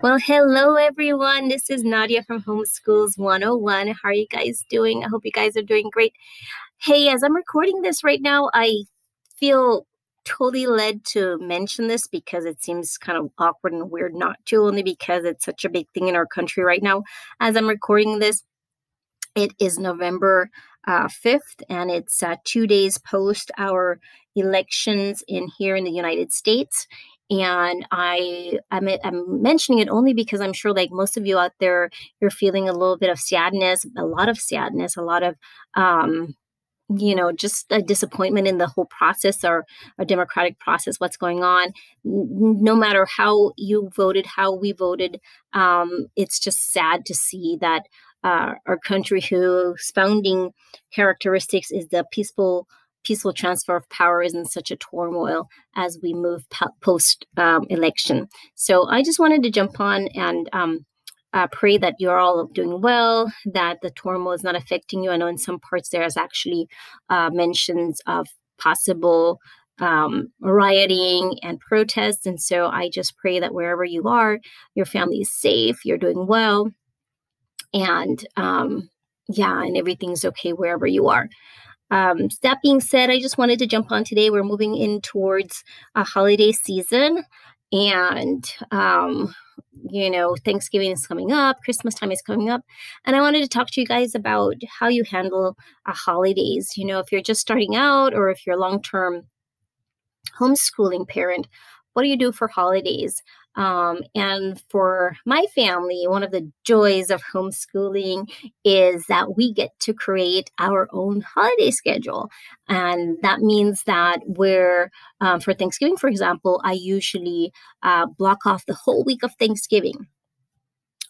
Well, hello everyone. This is Nadia from Homeschools 101. How are you guys doing? I hope you guys are doing great. Hey, as I'm recording this right now, I feel totally led to mention this because it seems kind of awkward and weird not to, only because it's such a big thing in our country right now. As I'm recording this, it is November uh, 5th, and it's uh, two days post our elections in here in the United States and I I'm, I'm mentioning it only because I'm sure like most of you out there you're feeling a little bit of sadness, a lot of sadness, a lot of um you know just a disappointment in the whole process or a democratic process what's going on. No matter how you voted how we voted um, it's just sad to see that uh, our country whose founding characteristics is the peaceful peaceful transfer of power is in such a turmoil as we move post um, election. So I just wanted to jump on and um, uh, pray that you're all doing well, that the turmoil is not affecting you. I know in some parts there is actually uh, mentions of possible um, rioting and protests. And so I just pray that wherever you are, your family is safe, you're doing well, and um, yeah, and everything's okay wherever you are. Um, that being said, I just wanted to jump on today. We're moving in towards a holiday season, and um, you know, Thanksgiving is coming up, Christmas time is coming up, and I wanted to talk to you guys about how you handle uh, holidays. You know, if you're just starting out or if you're a long term homeschooling parent, what do you do for holidays? Um, and for my family, one of the joys of homeschooling is that we get to create our own holiday schedule. And that means that we're, um, for Thanksgiving, for example, I usually uh, block off the whole week of Thanksgiving.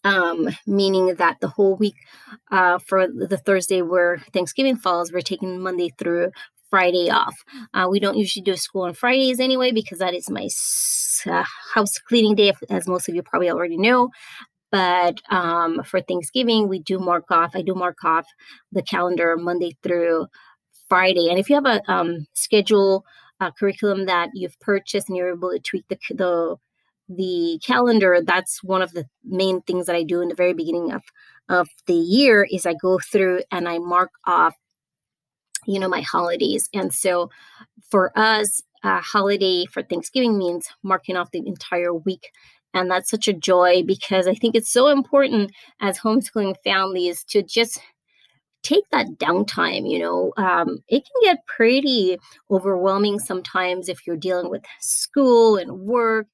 Um, meaning that the whole week uh, for the Thursday where Thanksgiving falls, we're taking Monday through Friday off. Uh, we don't usually do school on Fridays anyway because that is my uh, house cleaning day, as most of you probably already know. But um, for Thanksgiving, we do mark off. I do mark off the calendar Monday through Friday. And if you have a um, schedule curriculum that you've purchased and you're able to tweak the, the the calendar, that's one of the main things that I do in the very beginning of of the year is I go through and I mark off you know my holidays. And so for us a holiday for thanksgiving means marking off the entire week. And that's such a joy because i think it's so important as homeschooling families to just take that downtime you know um, it can get pretty overwhelming sometimes if you're dealing with school and work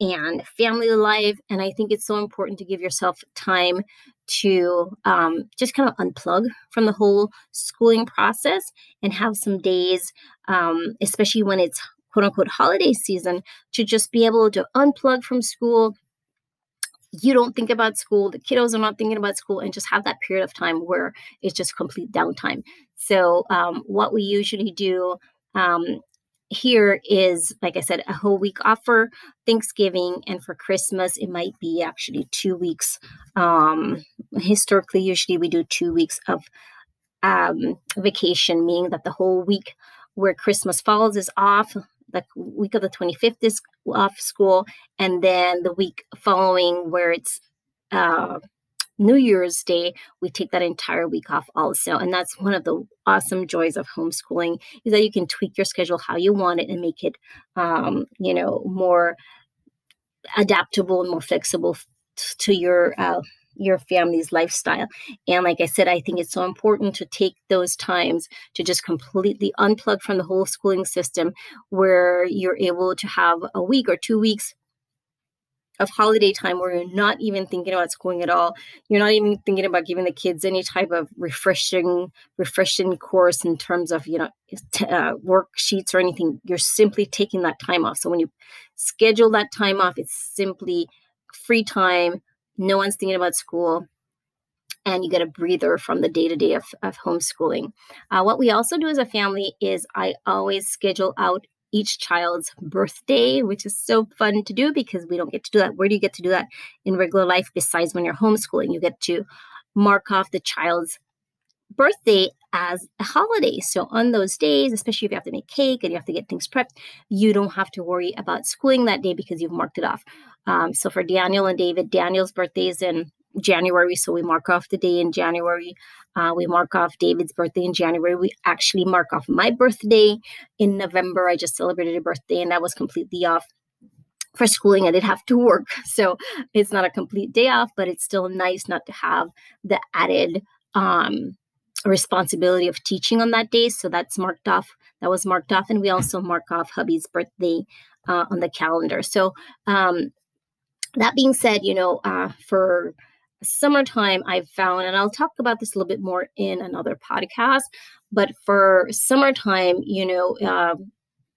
and family life. And I think it's so important to give yourself time to um, just kind of unplug from the whole schooling process and have some days, um, especially when it's quote unquote holiday season, to just be able to unplug from school. You don't think about school, the kiddos are not thinking about school, and just have that period of time where it's just complete downtime. So, um, what we usually do um, here is, like I said, a whole week off for Thanksgiving, and for Christmas, it might be actually two weeks. Um, historically, usually we do two weeks of um, vacation, meaning that the whole week where Christmas falls is off. The week of the 25th is off school, and then the week following, where it's uh, New Year's Day, we take that entire week off also. And that's one of the awesome joys of homeschooling is that you can tweak your schedule how you want it and make it, um, you know, more adaptable and more flexible to your uh, your family's lifestyle. And like I said, I think it's so important to take those times to just completely unplug from the whole schooling system where you're able to have a week or two weeks of holiday time where you're not even thinking about schooling at all. You're not even thinking about giving the kids any type of refreshing, refreshing course in terms of you know uh, worksheets or anything. You're simply taking that time off. So when you schedule that time off, it's simply free time. No one's thinking about school. And you get a breather from the day to day of homeschooling. Uh, what we also do as a family is I always schedule out each child's birthday, which is so fun to do because we don't get to do that. Where do you get to do that in regular life besides when you're homeschooling? You get to mark off the child's birthday as a holiday. So on those days, especially if you have to make cake and you have to get things prepped, you don't have to worry about schooling that day because you've marked it off. Um, so for Daniel and David, Daniel's birthday is in January, so we mark off the day in January. Uh, we mark off David's birthday in January. We actually mark off my birthday in November. I just celebrated a birthday, and that was completely off for schooling. I did have to work, so it's not a complete day off, but it's still nice not to have the added um, responsibility of teaching on that day. So that's marked off. That was marked off, and we also mark off hubby's birthday uh, on the calendar. So um, that being said, you know, uh, for summertime, I've found, and I'll talk about this a little bit more in another podcast. But for summertime, you know, uh,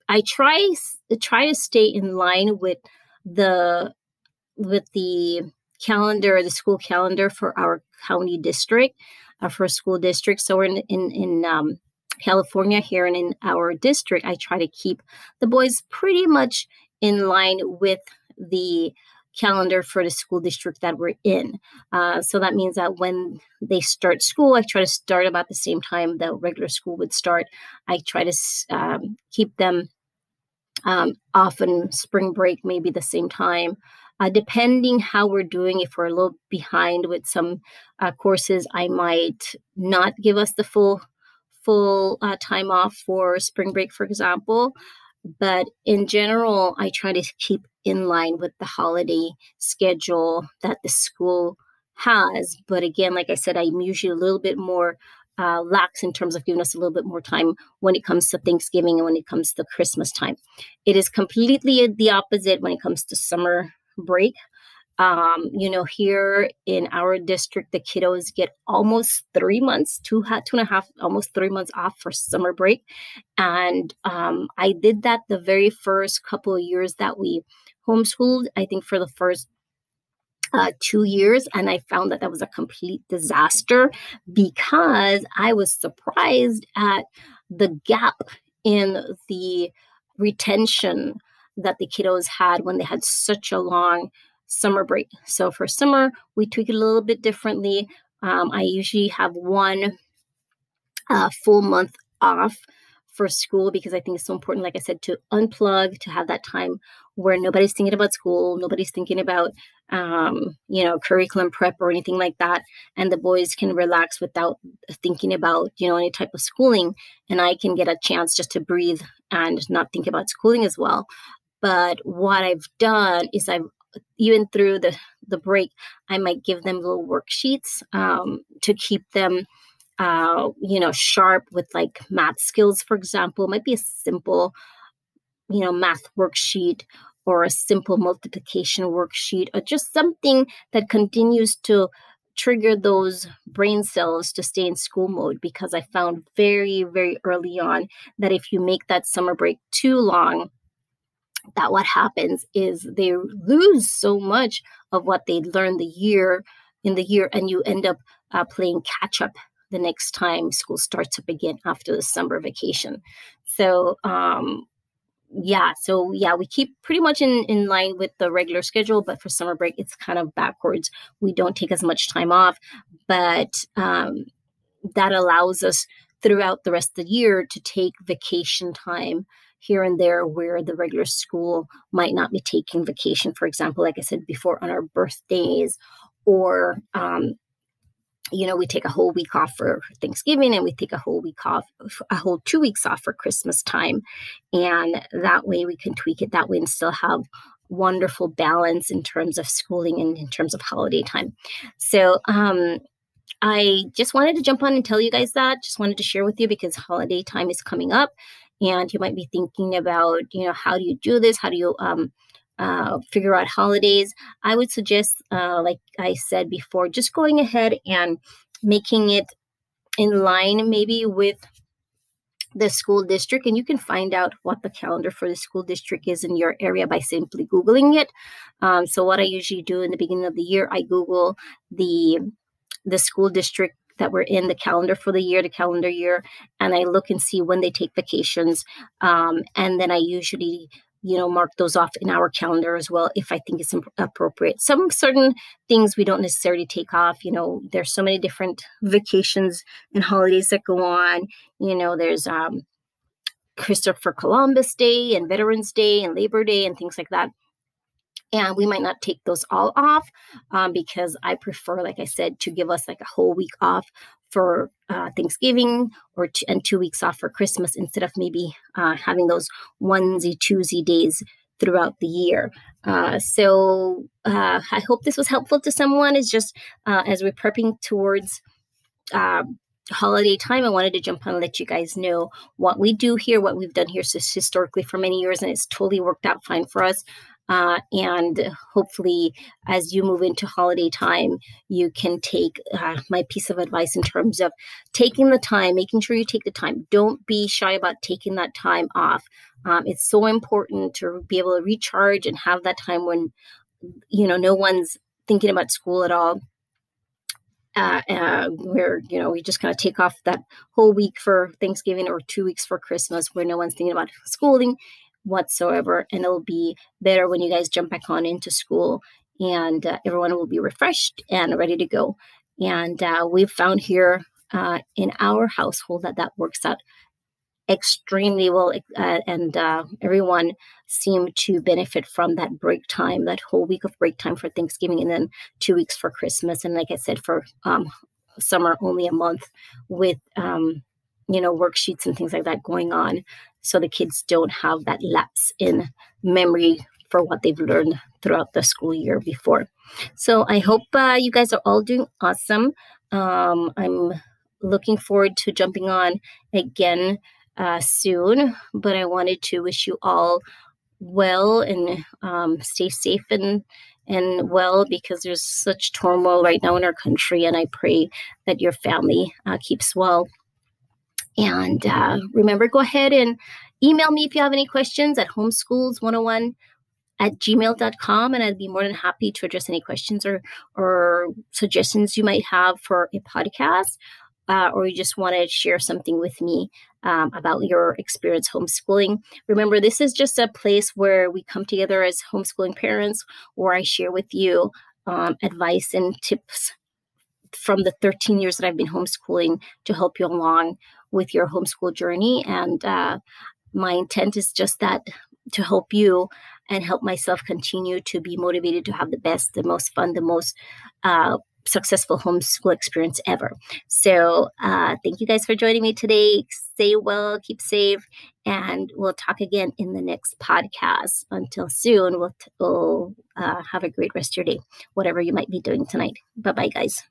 I try try to stay in line with the with the calendar, the school calendar for our county district, uh, for school district. So we're in in, in um, California here, and in our district, I try to keep the boys pretty much in line with the calendar for the school district that we're in. Uh, so that means that when they start school, I try to start about the same time the regular school would start. I try to um, keep them um, often spring break, maybe the same time. Uh, depending how we're doing, if we're a little behind with some uh, courses, I might not give us the full full uh, time off for spring break, for example. But in general, I try to keep in line with the holiday schedule that the school has. But again, like I said, I'm usually a little bit more uh, lax in terms of giving us a little bit more time when it comes to Thanksgiving and when it comes to Christmas time. It is completely the opposite when it comes to summer break. Um, you know, here in our district, the kiddos get almost three months, two, two and a half, almost three months off for summer break. And um, I did that the very first couple of years that we homeschooled, I think for the first uh, two years, and I found that that was a complete disaster because I was surprised at the gap in the retention that the kiddos had when they had such a long summer break. So for summer, we tweak it a little bit differently. Um, I usually have one uh, full month off for school because I think it's so important, like I said, to unplug, to have that time where nobody's thinking about school, nobody's thinking about, um, you know, curriculum prep or anything like that. And the boys can relax without thinking about, you know, any type of schooling. And I can get a chance just to breathe and not think about schooling as well. But what I've done is I've even through the the break, I might give them little worksheets um, to keep them uh, you know, sharp with like math skills, for example, it might be a simple, you know, math worksheet or a simple multiplication worksheet or just something that continues to trigger those brain cells to stay in school mode because I found very, very early on that if you make that summer break too long, that what happens is they lose so much of what they learned the year in the year and you end up uh, playing catch up the next time school starts up again after the summer vacation. So, um, yeah, so yeah, we keep pretty much in, in line with the regular schedule, but for summer break, it's kind of backwards. We don't take as much time off, but um, that allows us throughout the rest of the year to take vacation time here and there where the regular school might not be taking vacation. For example, like I said before, on our birthdays or um, you know, we take a whole week off for Thanksgiving and we take a whole week off, a whole two weeks off for Christmas time. And that way we can tweak it that way and still have wonderful balance in terms of schooling and in terms of holiday time. So, um, I just wanted to jump on and tell you guys that. Just wanted to share with you because holiday time is coming up, and you might be thinking about, you know, how do you do this? How do you um, uh, figure out holidays, I would suggest, uh, like I said before, just going ahead and making it in line maybe with the school district and you can find out what the calendar for the school district is in your area by simply googling it. Um, so what i usually do in the beginning of the year i google the the school district that we're in the calendar for the year the calendar year and i look and see when they take vacations. Um, and then i usually you know, mark those off in our calendar as well if I think it's appropriate. Some certain things we don't necessarily take off. You know, there's so many different vacations and holidays that go on. You know, there's um, Christopher Columbus Day and Veterans Day and Labor Day and things like that. And we might not take those all off um, because I prefer, like I said, to give us like a whole week off for uh, Thanksgiving or t- and two weeks off for Christmas instead of maybe uh, having those onesie twosie days throughout the year. Uh, so uh, I hope this was helpful to someone. Is just uh, as we're prepping towards uh, holiday time, I wanted to jump on and let you guys know what we do here, what we've done here historically for many years, and it's totally worked out fine for us. Uh, and hopefully, as you move into holiday time, you can take uh, my piece of advice in terms of taking the time, making sure you take the time. Don't be shy about taking that time off. Um, it's so important to be able to recharge and have that time when, you know, no one's thinking about school at all. Uh, uh, where you know we just kind of take off that whole week for Thanksgiving or two weeks for Christmas, where no one's thinking about schooling, whatsoever. And it'll be better when you guys jump back on into school and uh, everyone will be refreshed and ready to go. And uh, we've found here uh, in our household that that works out extremely well uh, and uh, everyone seemed to benefit from that break time that whole week of break time for thanksgiving and then two weeks for christmas and like i said for um, summer only a month with um, you know worksheets and things like that going on so the kids don't have that lapse in memory for what they've learned throughout the school year before. So I hope uh, you guys are all doing awesome. Um, I'm looking forward to jumping on again uh, soon, but I wanted to wish you all well and um, stay safe and and well because there's such turmoil right now in our country and i pray that your family uh, keeps well and uh, remember, go ahead and email me if you have any questions at homeschools101 at gmail.com and I'd be more than happy to address any questions or or suggestions you might have for a podcast uh, or you just want to share something with me um, about your experience homeschooling. Remember, this is just a place where we come together as homeschooling parents, where I share with you um, advice and tips from the 13 years that I've been homeschooling to help you along with your homeschool journey. And uh, my intent is just that to help you and help myself continue to be motivated to have the best, the most fun, the most uh, successful homeschool experience ever. So, uh, thank you guys for joining me today. Stay well, keep safe, and we'll talk again in the next podcast. Until soon, we'll, t- we'll uh, have a great rest of your day, whatever you might be doing tonight. Bye bye, guys.